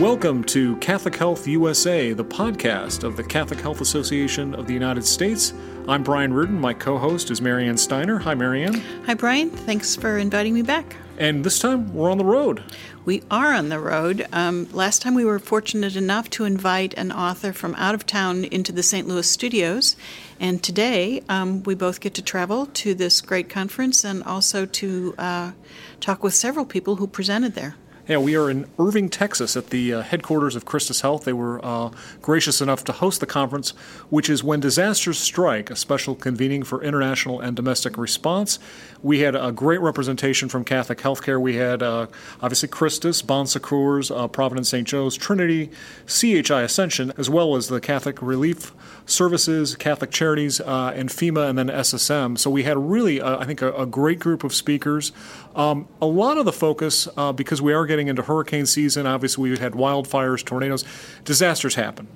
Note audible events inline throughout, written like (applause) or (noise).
Welcome to Catholic Health USA, the podcast of the Catholic Health Association of the United States. I'm Brian Reardon. My co host is Marianne Steiner. Hi, Marianne. Hi, Brian. Thanks for inviting me back. And this time we're on the road. We are on the road. Um, last time we were fortunate enough to invite an author from out of town into the St. Louis studios. And today um, we both get to travel to this great conference and also to uh, talk with several people who presented there. Yeah, we are in Irving, Texas, at the uh, headquarters of Christus Health. They were uh, gracious enough to host the conference, which is When Disasters Strike, a special convening for international and domestic response. We had a great representation from Catholic Healthcare. We had uh, obviously Christus, Bon Secours, uh, Providence St. Joe's, Trinity, CHI Ascension, as well as the Catholic Relief Services, Catholic Charities, uh, and FEMA, and then SSM. So we had really, uh, I think, a, a, great group of speakers. Um, a lot of the focus, because we are getting into hurricane season. Obviously, we had wildfires, tornadoes, disasters happen.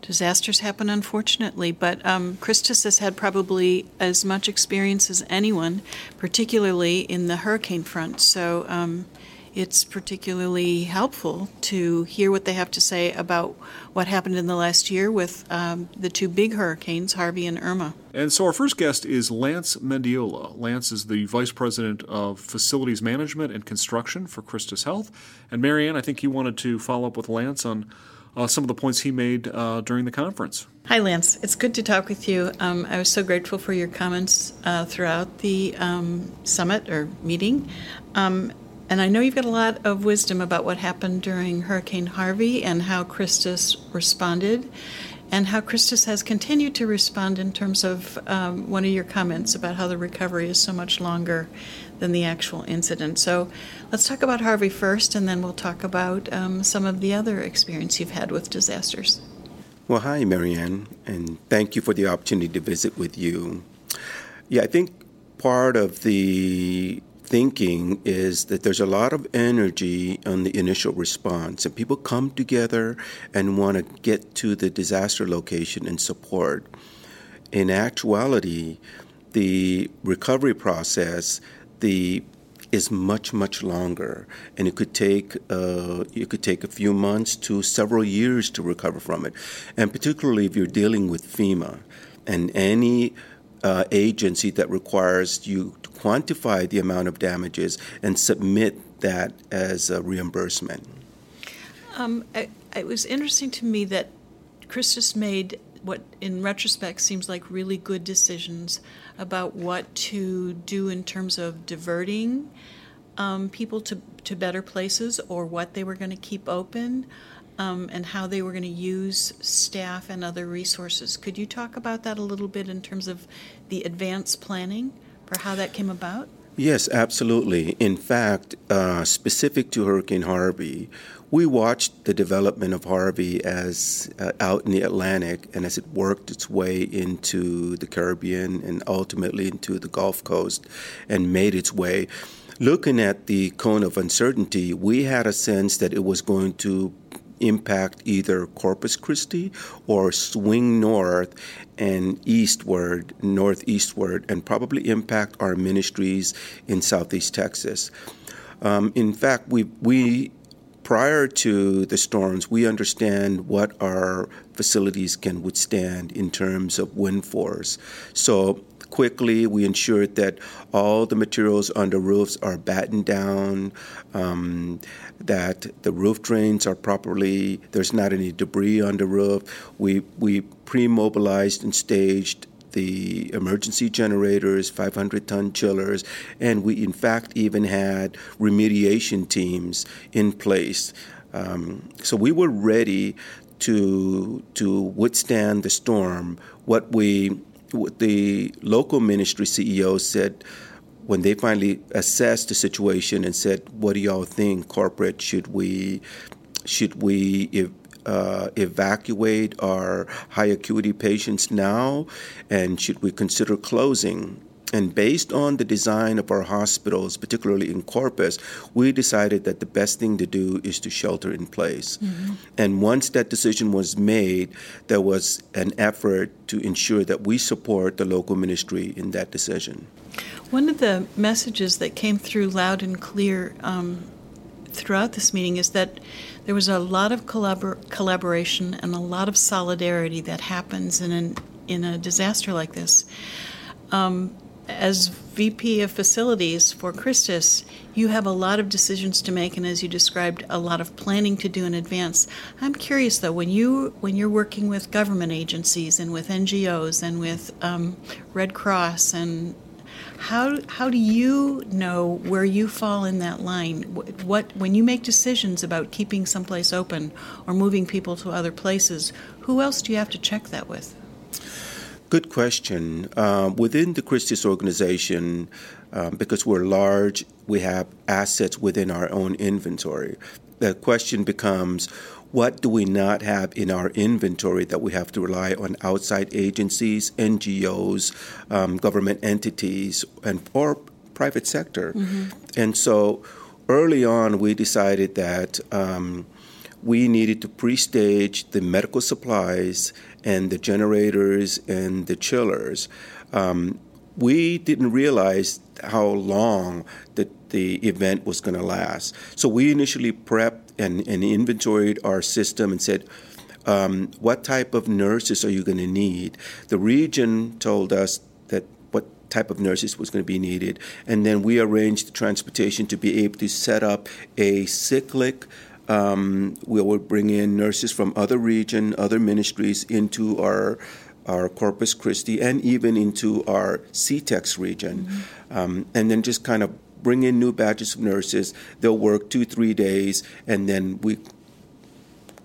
Disasters happen, unfortunately, but um, Christus has had probably as much experience as anyone, particularly in the hurricane front. So um, it's particularly helpful to hear what they have to say about what happened in the last year with um, the two big hurricanes, Harvey and Irma. And so our first guest is Lance Mendiola. Lance is the Vice President of Facilities Management and Construction for Christus Health. And Marianne, I think you wanted to follow up with Lance on uh, some of the points he made uh, during the conference. Hi, Lance. It's good to talk with you. Um, I was so grateful for your comments uh, throughout the um, summit or meeting. Um, and I know you've got a lot of wisdom about what happened during Hurricane Harvey and how Christus responded, and how Christus has continued to respond in terms of um, one of your comments about how the recovery is so much longer than the actual incident. So let's talk about Harvey first, and then we'll talk about um, some of the other experience you've had with disasters. Well, hi, Marianne, and thank you for the opportunity to visit with you. Yeah, I think part of the thinking is that there's a lot of energy on the initial response, and people come together and want to get to the disaster location and support. In actuality, the recovery process, the is much much longer, and it could take uh, it could take a few months to several years to recover from it, and particularly if you're dealing with FEMA and any uh, agency that requires you to quantify the amount of damages and submit that as a reimbursement. Um, it, it was interesting to me that Christus made what, in retrospect, seems like really good decisions about what to do in terms of diverting um, people to, to better places or what they were going to keep open um, and how they were going to use staff and other resources. Could you talk about that a little bit in terms of the advanced planning for how that came about? Yes, absolutely. In fact, uh, specific to Hurricane Harvey, we watched the development of Harvey as uh, out in the Atlantic and as it worked its way into the Caribbean and ultimately into the Gulf Coast and made its way. Looking at the cone of uncertainty, we had a sense that it was going to impact either Corpus Christi or swing north and eastward, northeastward, and probably impact our ministries in Southeast Texas. Um, in fact, we we prior to the storms, we understand what our facilities can withstand in terms of wind force. So quickly. We ensured that all the materials on the roofs are battened down, um, that the roof drains are properly, there's not any debris on the roof. We, we pre mobilized and staged the emergency generators, 500 ton chillers, and we in fact even had remediation teams in place. Um, so we were ready to to withstand the storm. What we the local ministry CEO said when they finally assessed the situation and said, "What do y'all think, corporate? Should we should we uh, evacuate our high acuity patients now, and should we consider closing?" And based on the design of our hospitals, particularly in Corpus, we decided that the best thing to do is to shelter in place. Mm-hmm. And once that decision was made, there was an effort to ensure that we support the local ministry in that decision. One of the messages that came through loud and clear um, throughout this meeting is that there was a lot of collabor- collaboration and a lot of solidarity that happens in an in a disaster like this. Um, as VP of Facilities for Christus, you have a lot of decisions to make, and as you described, a lot of planning to do in advance. I'm curious though, when you when you're working with government agencies and with NGOs and with um, Red Cross and how how do you know where you fall in that line? What, when you make decisions about keeping someplace open or moving people to other places, who else do you have to check that with? Good question. Uh, within the Christus organization, um, because we're large, we have assets within our own inventory. The question becomes what do we not have in our inventory that we have to rely on outside agencies, NGOs, um, government entities, and or private sector? Mm-hmm. And so early on, we decided that. Um, we needed to pre-stage the medical supplies and the generators and the chillers. Um, we didn't realize how long that the event was going to last. So we initially prepped and, and inventoried our system and said, um, what type of nurses are you going to need? The region told us that what type of nurses was going to be needed, and then we arranged the transportation to be able to set up a cyclic um, we will bring in nurses from other region, other ministries into our our Corpus Christi and even into our CTEX region, mm-hmm. um, and then just kind of bring in new batches of nurses. They'll work two, three days, and then we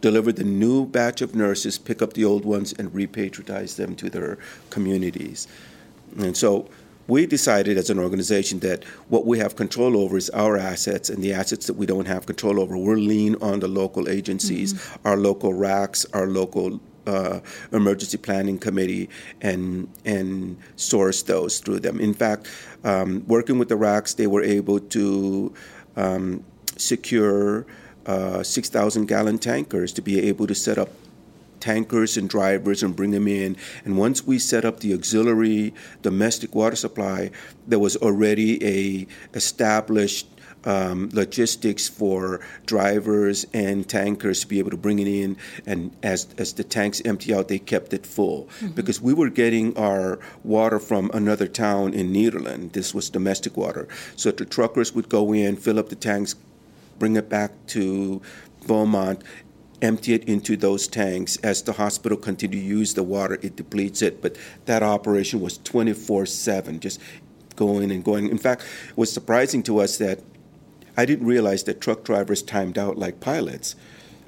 deliver the new batch of nurses, pick up the old ones, and repatriate them to their communities. And so we decided as an organization that what we have control over is our assets and the assets that we don't have control over. We're lean on the local agencies, mm-hmm. our local RACs, our local uh, emergency planning committee, and and source those through them. In fact, um, working with the RACs, they were able to um, secure uh, 6,000 gallon tankers to be able to set up tankers and drivers and bring them in. And once we set up the auxiliary domestic water supply, there was already a established um, logistics for drivers and tankers to be able to bring it in, and as as the tanks empty out, they kept it full mm-hmm. because we were getting our water from another town in Nederland. This was domestic water, so the truckers would go in, fill up the tanks, bring it back to Beaumont, empty it into those tanks. As the hospital continued to use the water, it depletes it. But that operation was 24 7, just going and going. In fact, it was surprising to us that I didn't realize that truck drivers timed out like pilots.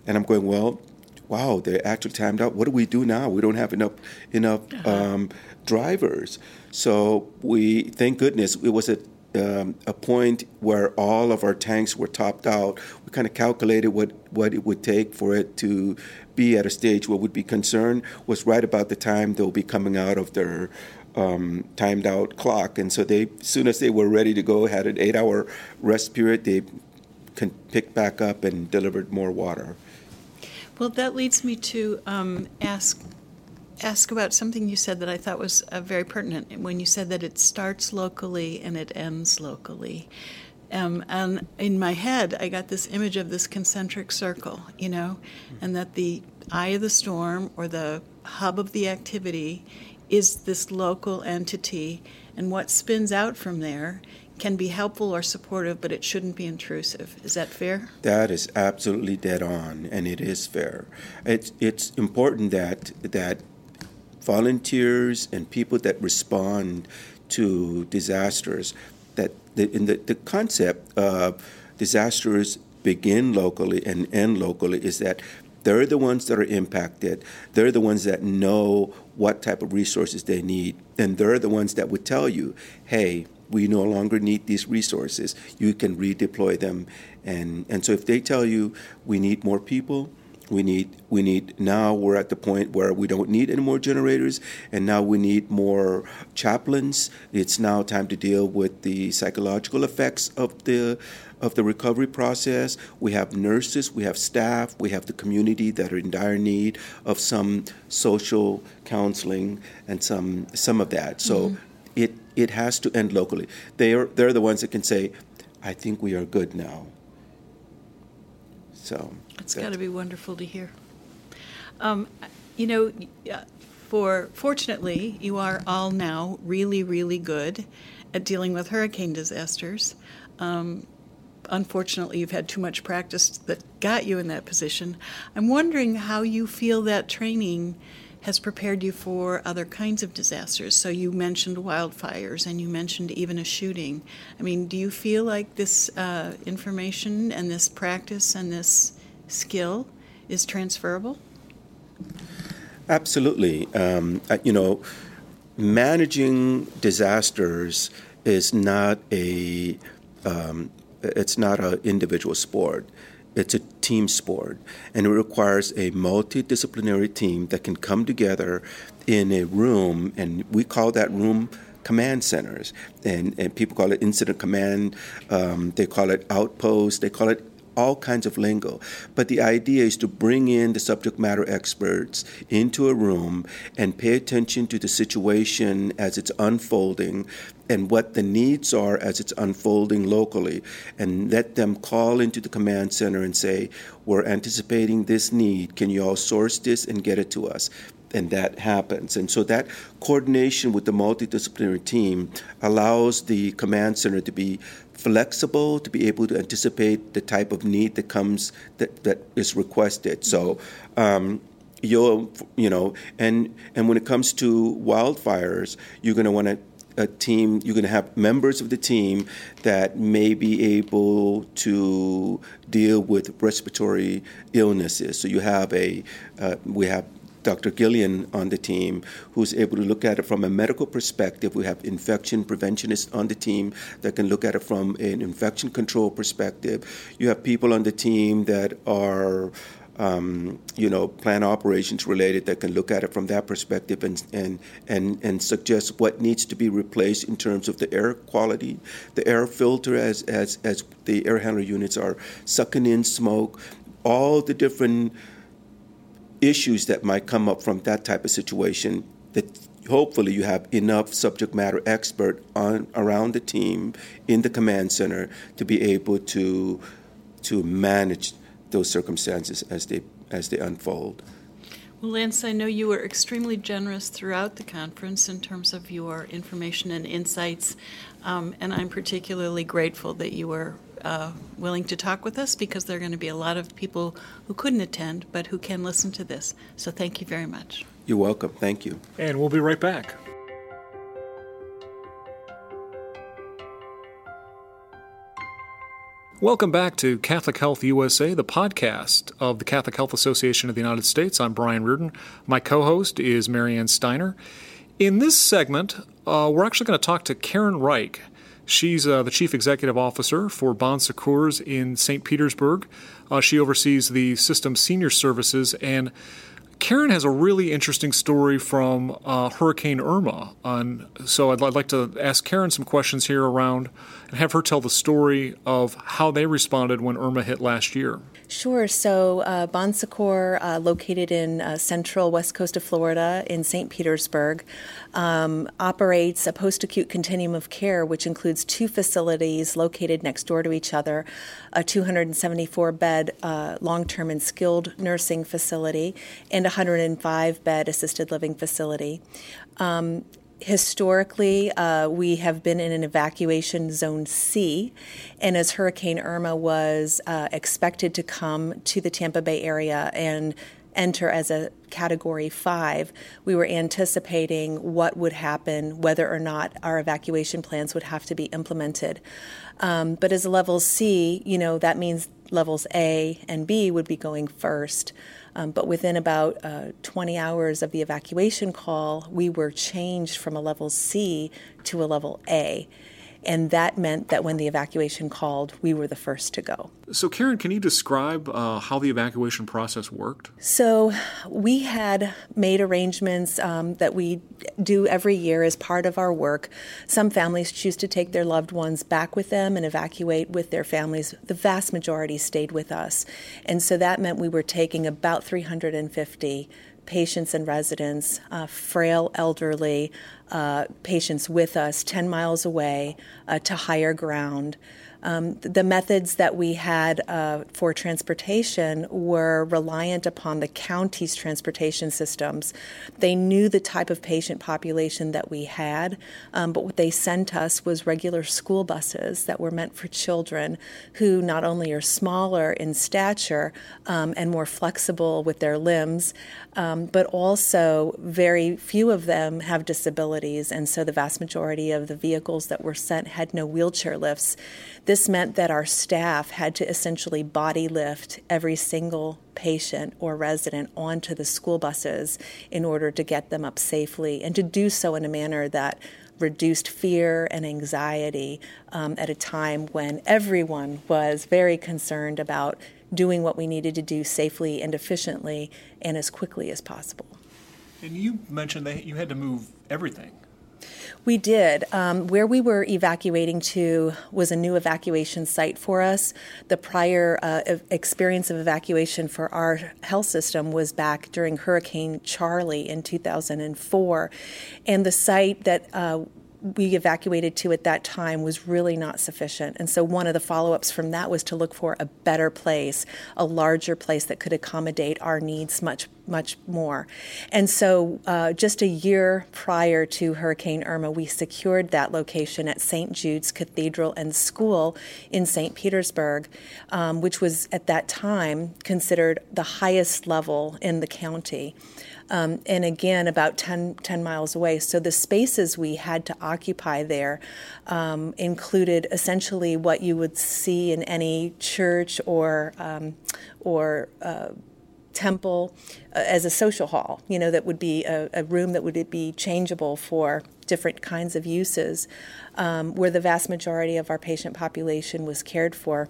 And I'm going, well, wow, they're actually timed out. What do we do now? We don't have enough enough uh-huh. um, drivers. So we, thank goodness, it was a um, a point where all of our tanks were topped out. We kind of calculated what, what it would take for it to be at a stage where we'd be concerned was right about the time they'll be coming out of their um, timed out clock. And so they, as soon as they were ready to go, had an eight hour rest period, they picked back up and delivered more water. Well, that leads me to um, ask ask about something you said that I thought was uh, very pertinent when you said that it starts locally and it ends locally. Um, and in my head, I got this image of this concentric circle, you know, and that the eye of the storm or the hub of the activity is this local entity, and what spins out from there can be helpful or supportive, but it shouldn't be intrusive. Is that fair? That is absolutely dead on, and it is fair. It's it's important that that volunteers and people that respond to disasters that the, in the, the concept of disasters begin locally and end locally is that they're the ones that are impacted. They're the ones that know what type of resources they need. And they're the ones that would tell you, hey, we no longer need these resources. You can redeploy them. And, and so if they tell you we need more people, we need we need now we're at the point where we don't need any more generators and now we need more chaplains. It's now time to deal with the psychological effects of the of the recovery process. We have nurses we have staff we have the community that are in dire need of some social counseling and some some of that. So mm-hmm. it it has to end locally. They are they're the ones that can say i think we are good now. So it's got to be wonderful to hear. Um, you know, for fortunately, you are all now really, really good at dealing with hurricane disasters. Um, unfortunately, you've had too much practice that got you in that position. I'm wondering how you feel that training has prepared you for other kinds of disasters. So you mentioned wildfires and you mentioned even a shooting. I mean, do you feel like this uh, information and this practice and this skill is transferable? Absolutely. Um, you know, managing disasters is not a um, it's not an individual sport. It's a team sport, and it requires a multidisciplinary team that can come together in a room, and we call that room command centers. And, and people call it incident command, um, they call it outpost, they call it all kinds of lingo. But the idea is to bring in the subject matter experts into a room and pay attention to the situation as it's unfolding and what the needs are as it's unfolding locally, and let them call into the command center and say, We're anticipating this need. Can you all source this and get it to us? and that happens. And so that coordination with the multidisciplinary team allows the command center to be flexible, to be able to anticipate the type of need that comes that, that is requested. So um, you'll you know, and and when it comes to wildfires, you're going to want to a team, you're going to have members of the team that may be able to deal with respiratory illnesses. So you have a, uh, we have Dr. Gillian on the team, who's able to look at it from a medical perspective. We have infection preventionists on the team that can look at it from an infection control perspective. You have people on the team that are um, you know, plant operations related that can look at it from that perspective and, and, and, and suggest what needs to be replaced in terms of the air quality, the air filter as, as, as the air handler units are sucking in smoke, all the different issues that might come up from that type of situation that hopefully you have enough subject matter expert on around the team in the command center to be able to to manage those circumstances as they as they unfold. Well, Lance, I know you were extremely generous throughout the conference in terms of your information and insights, um, and I'm particularly grateful that you were uh, willing to talk with us because there are going to be a lot of people who couldn't attend but who can listen to this. So thank you very much. You're welcome. Thank you. And we'll be right back. Welcome back to Catholic Health USA, the podcast of the Catholic Health Association of the United States. I'm Brian Reardon. My co host is Marianne Steiner. In this segment, uh, we're actually going to talk to Karen Reich. She's uh, the chief executive officer for Bon Secours in St. Petersburg. Uh, she oversees the system senior services and Karen has a really interesting story from uh, Hurricane Irma. On, so I'd, I'd, like to ask Karen some questions here around and have her tell the story of how they responded when Irma hit last year. Sure. So, uh, Bon Secours, uh, located in uh, central west coast of Florida in St. Petersburg, um, operates a post acute continuum of care, which includes two facilities located next door to each other a 274 bed uh, long term and skilled nursing facility and a 105 bed assisted living facility. Um, historically, uh, we have been in an evacuation zone C, and as Hurricane Irma was uh, expected to come to the Tampa Bay area and enter as a category five, we were anticipating what would happen, whether or not our evacuation plans would have to be implemented. Um, but as a level C, you know, that means levels A and B would be going first. Um, but within about uh, 20 hours of the evacuation call, we were changed from a level C to a level A. And that meant that when the evacuation called, we were the first to go. So, Karen, can you describe uh, how the evacuation process worked? So, we had made arrangements um, that we do every year as part of our work. Some families choose to take their loved ones back with them and evacuate with their families. The vast majority stayed with us. And so that meant we were taking about 350 patients and residents, uh, frail elderly uh, patients with us 10 miles away uh, to higher ground. Um, the methods that we had uh, for transportation were reliant upon the county's transportation systems. They knew the type of patient population that we had, um, but what they sent us was regular school buses that were meant for children who not only are smaller in stature um, and more flexible with their limbs, um, but also very few of them have disabilities, and so the vast majority of the vehicles that were sent had no wheelchair lifts. This meant that our staff had to essentially body lift every single patient or resident onto the school buses in order to get them up safely and to do so in a manner that reduced fear and anxiety um, at a time when everyone was very concerned about doing what we needed to do safely and efficiently and as quickly as possible. And you mentioned that you had to move everything. We did. Um, where we were evacuating to was a new evacuation site for us. The prior uh, experience of evacuation for our health system was back during Hurricane Charley in 2004. And the site that uh, we evacuated to at that time was really not sufficient. And so one of the follow ups from that was to look for a better place, a larger place that could accommodate our needs much, much more. And so uh, just a year prior to Hurricane Irma, we secured that location at St. Jude's Cathedral and School in St. Petersburg, um, which was at that time considered the highest level in the county um, and again about 10, 10, miles away. So the spaces we had to occupy there um, included essentially what you would see in any church or um, or uh, temple uh, as a social hall. You know that would be a, a, room that would be changeable for different kinds of uses, um, where the vast majority of our patient population was cared for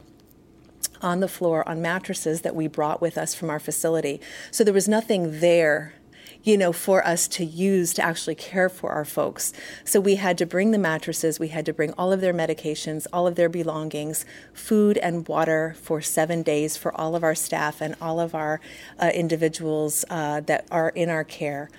on the floor on mattresses that we brought with us from our facility. So there was nothing there you know, for us to use to actually care for our folks. So we had to bring the mattresses, we had to bring all of their medications, all of their belongings, food and water for seven days for all of our staff and all of our uh, individuals uh, that are in our care.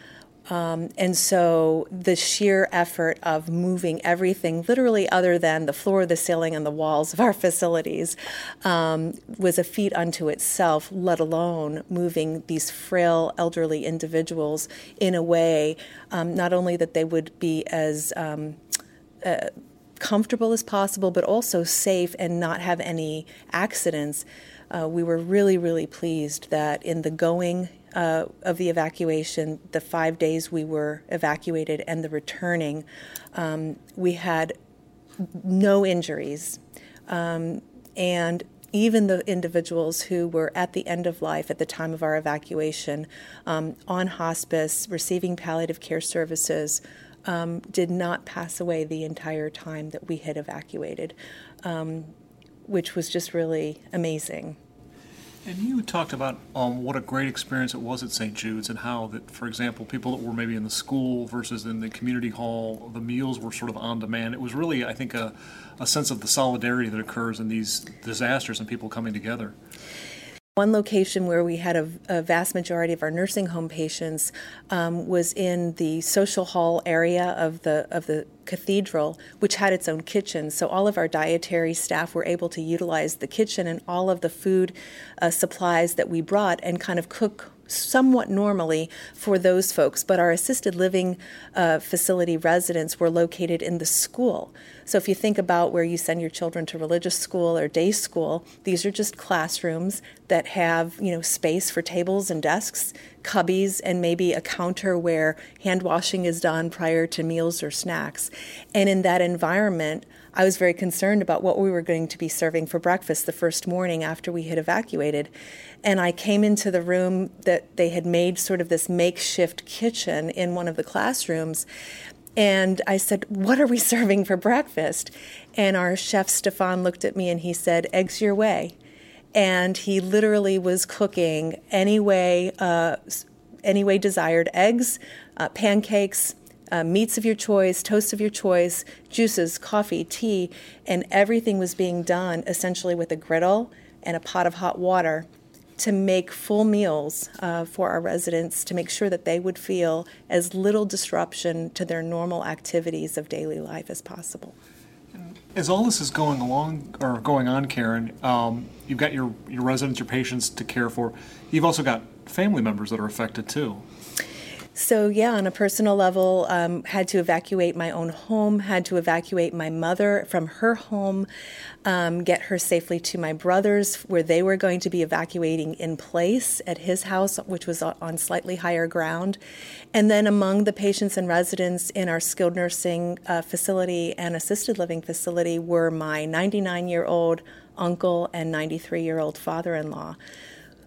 Um, and so the sheer effort of moving everything, literally other than the floor, the ceiling, and the walls of our facilities, um, was a feat unto itself, let alone moving these frail elderly individuals in a way um, not only that they would be as um, uh, comfortable as possible, but also safe and not have any accidents. Uh, we were really, really pleased that in the going uh, of the evacuation, the five days we were evacuated, and the returning, um, we had no injuries. Um, and even the individuals who were at the end of life at the time of our evacuation um, on hospice, receiving palliative care services, um, did not pass away the entire time that we had evacuated, um, which was just really amazing. And you talked about um, what a great experience it was at St. Jude's and how that, for example, people that were maybe in the school versus in the community hall, the meals were sort of on demand. It was really, I think, a, a sense of the solidarity that occurs in these disasters and people coming together. One location where we had a, a, vast majority of our nursing home patients um, was in the social hall area of the of the cathedral, which had its own kitchen. So all of our dietary staff were able to utilize the kitchen and all of the food uh, supplies that we brought and kind of cook somewhat normally for those folks, but our assisted living uh, facility residents were located in the school. So if you think about where you send your children to religious school or day school, these are just classrooms that have, you know, space for tables and desks, cubbies, and maybe a counter where hand washing is done prior to meals or snacks. And in that environment, I was very concerned about what we were going to be serving for breakfast the first morning after we had evacuated. And I came into the room that they had made sort of this makeshift kitchen in one of the classrooms. And I said, What are we (laughs) serving for breakfast? And our chef, Stefan, looked at me and he said, Eggs your way. And he literally was cooking any way, uh, any way desired eggs, uh, pancakes, uh, meats of your choice, toast of your choice, juices, coffee, tea, and everything was being done essentially with a griddle and a pot of hot water to make full meals uh, for our residents to make sure that they would feel as little disruption to their normal activities of daily life as possible. As all this is going along or going on, Karen, um, you've got your, your residents, your patients to care for. You've also got family members that are affected too. So, yeah, on a personal level, um, had to evacuate my own home, had to evacuate my mother from her home, um, get her safely to my brother's, where they were going to be evacuating in place at his house, which was on slightly higher ground. And then among the patients and residents in our skilled nursing uh, facility and assisted living facility were my 99 year old uncle and 93 year old father in law.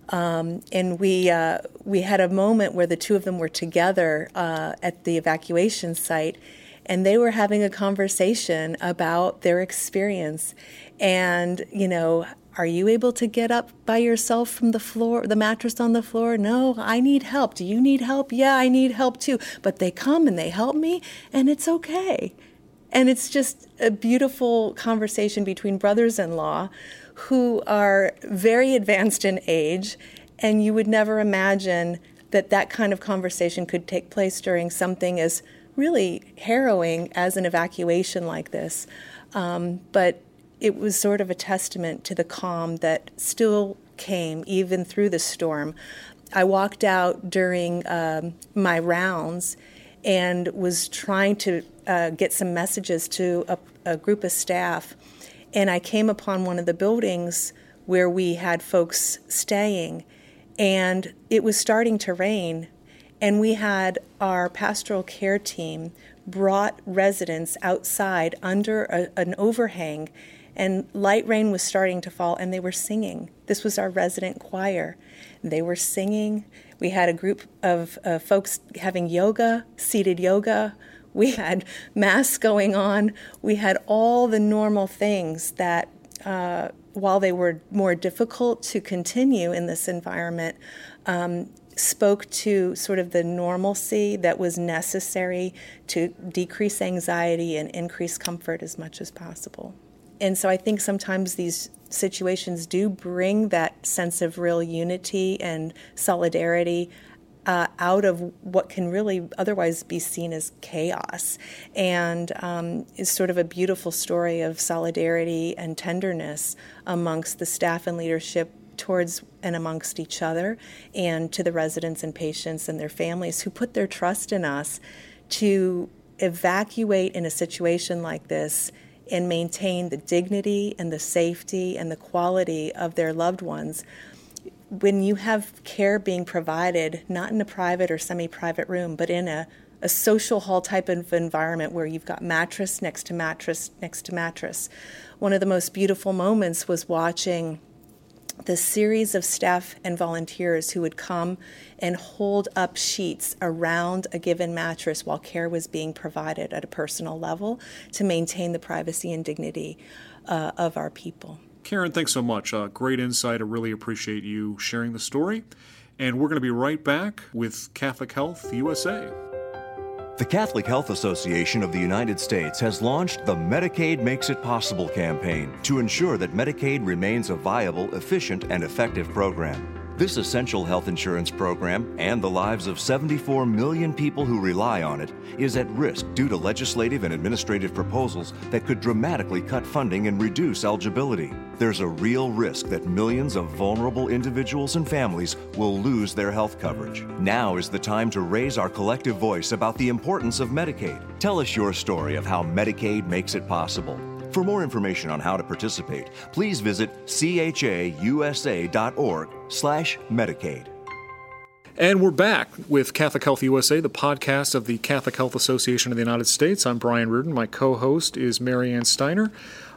Um, and we uh, we had a moment where the two of them were together uh, at the evacuation site, and they were having a conversation about their experience. And you know, are you able to get up by yourself from the floor, the mattress on the floor? No, I need help. Do you need help? Yeah, I need help too. But they come and they help me, and it's okay. And it's just a beautiful conversation between brothers in law who are very advanced in age, and you would never imagine that that kind of conversation could take place during something as really harrowing as an evacuation like this. Um, but it was sort of a testament to the calm that still came even through the storm. I walked out during um, my rounds and was trying to uh, get some messages to a, a group of staff and I came upon one of the buildings where we had folks staying, and it was starting to rain. And we had our pastoral care team brought residents outside under a, an overhang, and light rain was starting to fall, and they were singing. This was our resident choir. They were singing. We had a group of uh, folks having yoga, seated yoga we had mass going on. We had all the normal things that, uh, while they were more difficult to continue in this environment, um, spoke to sort of the normalcy that was necessary to decrease anxiety and increase comfort as much as possible. And so I think sometimes these situations do bring that sense of real unity and solidarity uh, out of what can really otherwise be seen as chaos, and um, is sort of a beautiful story of solidarity and tenderness amongst the staff and leadership towards and amongst each other, and to the residents and patients and their families who put their trust in us to evacuate in a situation like this and maintain the dignity and the safety and the quality of their loved ones when you have care being provided, not in a private or semi private room, but in a, a social hall type of environment where you've got mattress next to mattress next to mattress, one of the most beautiful moments was watching the series of staff and volunteers who would come and hold up sheets around a given mattress while care was being provided at a personal level to maintain the privacy and dignity uh, of our people. Karen, thanks so much. Uh, great insight. I really appreciate you sharing the story. And we're going to be right back with Catholic Health USA. The Catholic Health Association of the United States has launched the Medicaid Makes It Possible campaign to ensure that Medicaid remains a viable, efficient, and effective program. This essential health insurance program and the lives of 74 million people who rely on it is at risk due to legislative and administrative proposals that could dramatically cut funding and reduce eligibility. There's a real risk that millions of vulnerable individuals and families will lose their health coverage. Now is the time to raise our collective voice about the importance of Medicaid. Tell us your story of how Medicaid makes it possible. For more information on how to participate, please visit chausa.org slash Medicaid. And we're back with Catholic Health USA, the podcast of the Catholic Health Association of the United States. I'm Brian Reardon. My co-host is Marianne Steiner.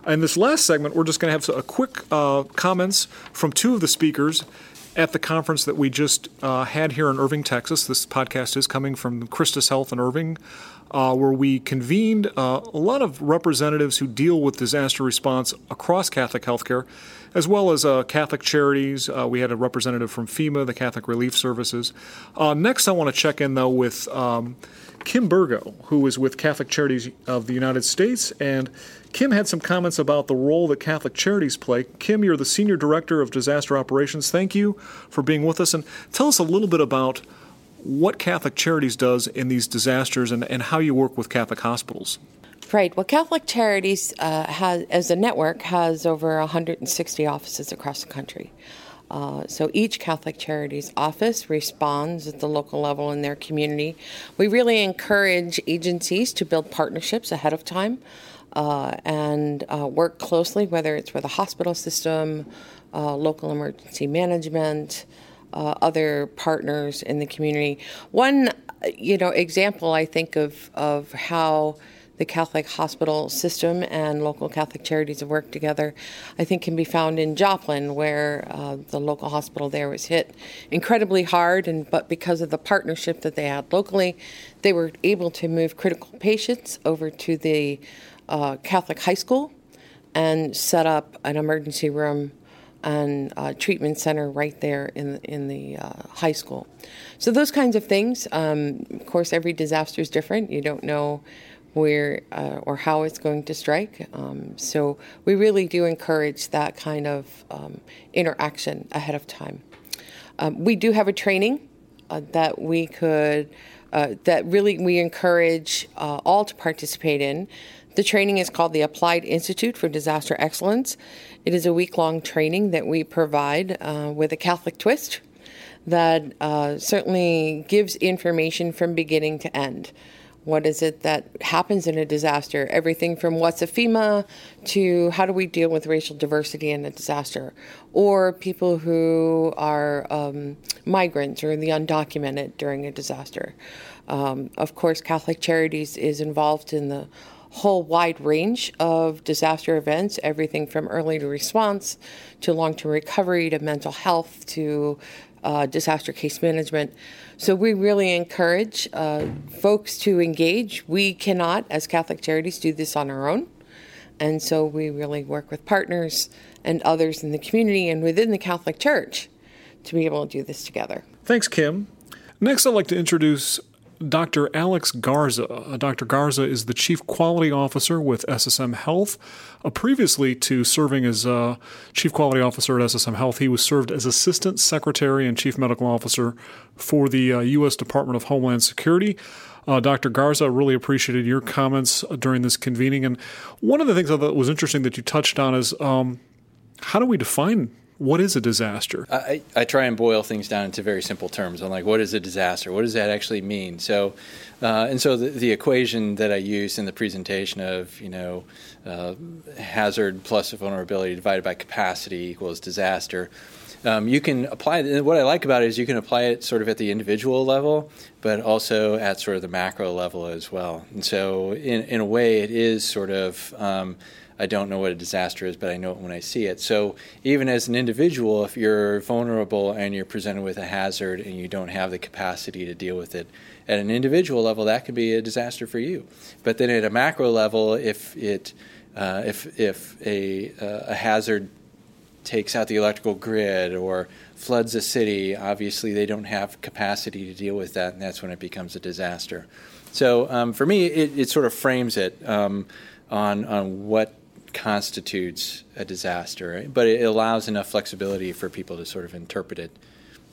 In this last segment, we're just going to have a quick uh, comments from two of the speakers at the conference that we just uh, had here in Irving, Texas. This podcast is coming from Christus Health in Irving, uh, where we convened uh, a lot of representatives who deal with disaster response across Catholic healthcare, as well as uh, Catholic charities. Uh, we had a representative from FEMA, the Catholic Relief Services. Uh, next, I want to check in, though, with um, Kim Burgo, who is with Catholic Charities of the United States. And Kim had some comments about the role that Catholic Charities play. Kim, you're the Senior Director of Disaster Operations. Thank you for being with us. And tell us a little bit about what Catholic Charities does in these disasters and, and how you work with Catholic hospitals. Right. Well, Catholic Charities uh, has, as a network, has over 160 offices across the country. Uh, so each Catholic Charities office responds at the local level in their community. We really encourage agencies to build partnerships ahead of time uh, and uh, work closely, whether it's with a hospital system, uh, local emergency management, uh, other partners in the community. One, you know, example I think of of how the Catholic hospital system and local Catholic charities have worked together, I think can be found in Joplin, where uh, the local hospital there was hit incredibly hard, and but because of the partnership that they had locally, they were able to move critical patients over to the uh, Catholic high school and set up an emergency room and uh, treatment center right there in in the uh, high school. So those kinds of things. Um, of course, every disaster is different. You don't know where uh, or how it's going to strike. Um, so we really do encourage that kind of um, interaction ahead of time. Um, we do have a training uh, that we could. Uh, that really we encourage all to participate in. The training is called the Applied Institute for Disaster Excellence. It is a week long training that we provide uh, with a Catholic twist that uh, certainly gives information from beginning to end. What is it that happens in a disaster? Everything from what's a FEMA to how do we deal with racial diversity in a disaster, or people who are um, migrants or the undocumented during a disaster. Um, of course, Catholic Charities is involved in the whole wide range of disaster events, everything from early response to long term recovery to mental health to uh, disaster case management. So we really encourage uh, folks to engage. We cannot, as Catholic Charities, do this on our own. And so we really work with partners and others in the community and within the Catholic Church to be able to do this together. Thanks, Kim. Next, I'd like to introduce Dr. Alex Garza. Uh, Dr. Garza is the Chief Quality Officer with SSM Health. Uh, previously to serving as uh, Chief Quality Officer at SSM Health, he was served as Assistant Secretary and Chief Medical Officer for the U.S. Uh, Department of Homeland Security. Uh, Dr. Garza, really appreciated your comments uh, during this convening. And one of the things I thought was interesting that you touched on is um, how do we define what is a disaster? I, I try and boil things down into very simple terms. I'm like, what is a disaster? What does that actually mean? So, uh, and so the, the, equation that I use in the presentation of, you know, uh, hazard plus vulnerability divided by capacity equals disaster. Um, you can apply it. What I like about it is you can apply it sort of at the individual level, but also at sort of the macro level as well. And so, in, in a way, it is sort of um, I don't know what a disaster is, but I know it when I see it. So even as an individual, if you're vulnerable and you're presented with a hazard and you don't have the capacity to deal with it, at an individual level, that could be a disaster for you. But then at a macro level, if it uh, if if a uh, a hazard takes out the electrical grid or floods a city, obviously they don't have capacity to deal with that, and that's when it becomes a disaster. So um, for me, it, it, sort of frames it um, on on what constitutes a disaster, but it allows enough flexibility for people to sort of interpret it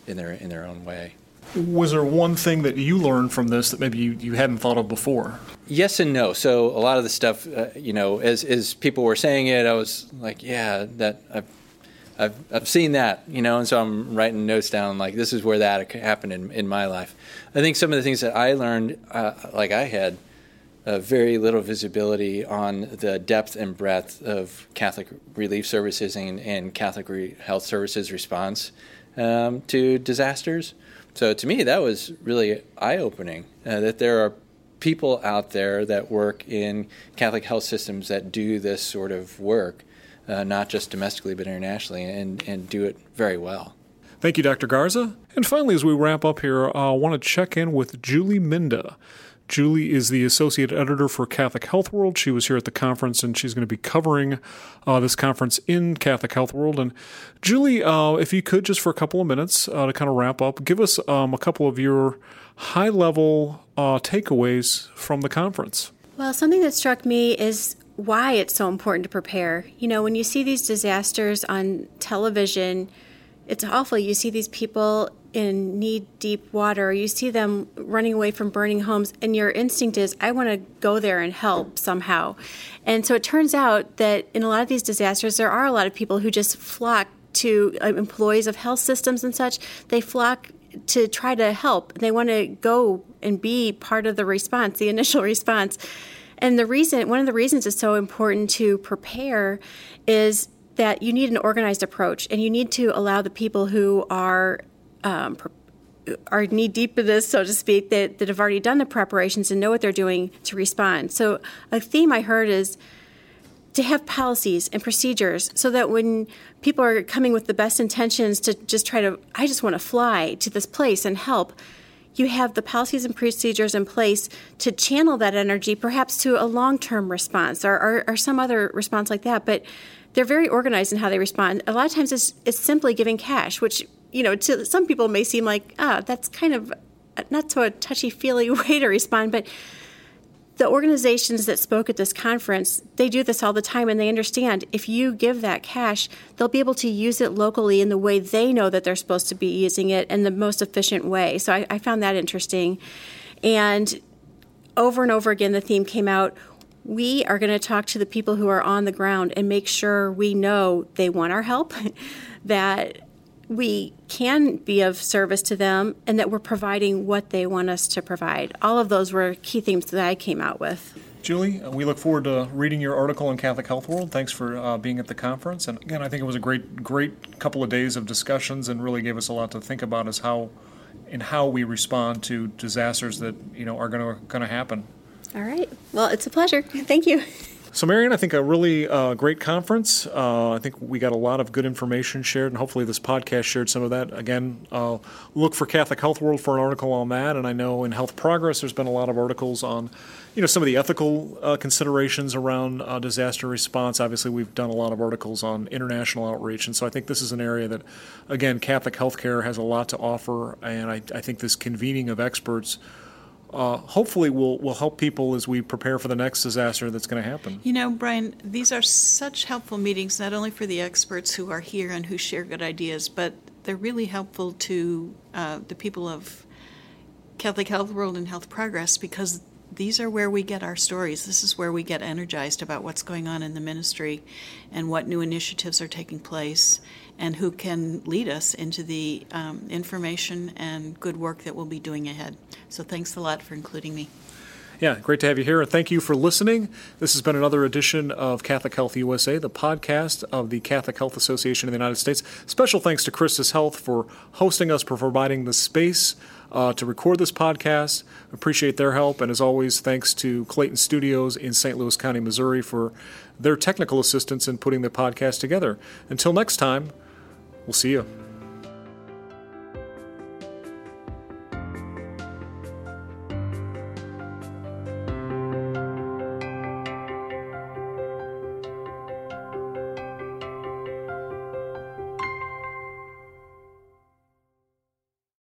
in their in their own way. Was there one thing that you learned from this that maybe you, you hadn't thought of before? Yes and no. So a lot of the stuff, uh, you know, as as people were saying it, I was like, yeah, that I've, I've I've seen that, you know, and so I'm writing notes down like this is where that happened in in my life. I think some of the things that I learned, uh, like I had uh, very little visibility on the depth and breadth of Catholic Relief Services and, and Catholic Re- Health Services response um, to disasters. So to me, that was really eye opening uh, that there are people out there that work in Catholic health systems that do this sort of work, uh, not just domestically but internationally, and, and do it very well. Thank you, Dr. Garza. And finally, as we wrap up here, I want to check in with Julie Minda. Julie is the associate editor for Catholic Health World. She was here at the conference, and she's going to be covering uh, this conference in Catholic Health World. And Julie, uh, if you could, just for a couple of minutes uh, to kind of wrap up, give us um, a couple of your high level uh, takeaways from the conference. Well, something that struck me is why it's so important to prepare. You know, when you see these disasters on television, it's awful. You see these people in knee deep water, you see them running away from burning homes, and your instinct is, I want to go there and help somehow. And so it turns out that in a lot of these disasters, there are a lot of people who just flock to uh, employees of health systems and such. They flock to try to help. They want to go and be part of the response, the (laughs) initial response. And the reason, one of the reasons it's so important to prepare is that you need an organized approach and you need to allow the people who are um, are knee deep in this, so to speak, that, that have already done the preparations and know what they're doing to respond. So, a theme I heard is to have policies and procedures so that when people are coming with the best intentions to just try to, I just want to fly to this place and help, you have the policies and procedures in place to channel that energy perhaps to a long term response or, or, or, some other response like that. But they're very organized in how they respond. A lot of times it's, it's simply giving cash, which you know, to some people may seem like, ah, that's kind of not so a touchy feely (laughs) way to respond, but the organizations that spoke at this conference, they do this all the time and they understand if you give that cash, they'll be able to use it locally in the way they know that they're supposed to be using it in the most efficient way. So I, I found that interesting. And over and over again, the theme came out we are going to talk to the people who are on the ground and make sure we know they want our help, (laughs) that we can be of service to them and that we're providing what they want us to provide. All of those were key themes that I came out with. Julie, uh, we look forward to reading your article in Catholic Health World. Thanks for uh, being at the conference. And again, I think it was a great, great couple of days of discussions and really gave us a lot to think about as how, in how we respond to disasters that you know are going to going to happen. All right. Well, it's a pleasure. (laughs) Thank you. So, Marion, I think a really uh, great conference. Uh, I think we got a lot of good information shared, and hopefully, this podcast shared some of that. Again, uh, look for Catholic Health World for an article on that. And I know in Health Progress, there's been a lot of articles on, you know, some of the ethical uh, considerations around uh, disaster response. Obviously, we've done a lot of articles on international outreach, and so I think this is an area that, again, Catholic healthcare has a lot to offer, and I, I think this convening of experts uh, hopefully will will help people as we prepare for the next disaster that's going to happen. You know, Brian, these are such helpful meetings, not only for the experts who are here and who share good ideas, but they're really helpful to uh, the people of Catholic Health World and Health Progress because these are where we get our stories. This is where we get energized about what's going on in the ministry and what new initiatives are taking place and who can lead us into the um, information and good work that we'll be doing ahead. So thanks a lot for including me. Yeah, great to have you here. And thank you for listening. This has been another edition of Catholic Health USA, the podcast of the Catholic Health Association of the United States. Special thanks to Christus Health for hosting us, for providing the space uh, to record this podcast. Appreciate their help. And as always, thanks to Clayton Studios in St. Louis County, Missouri for their technical assistance in putting the podcast together. Until next time, We'll see you.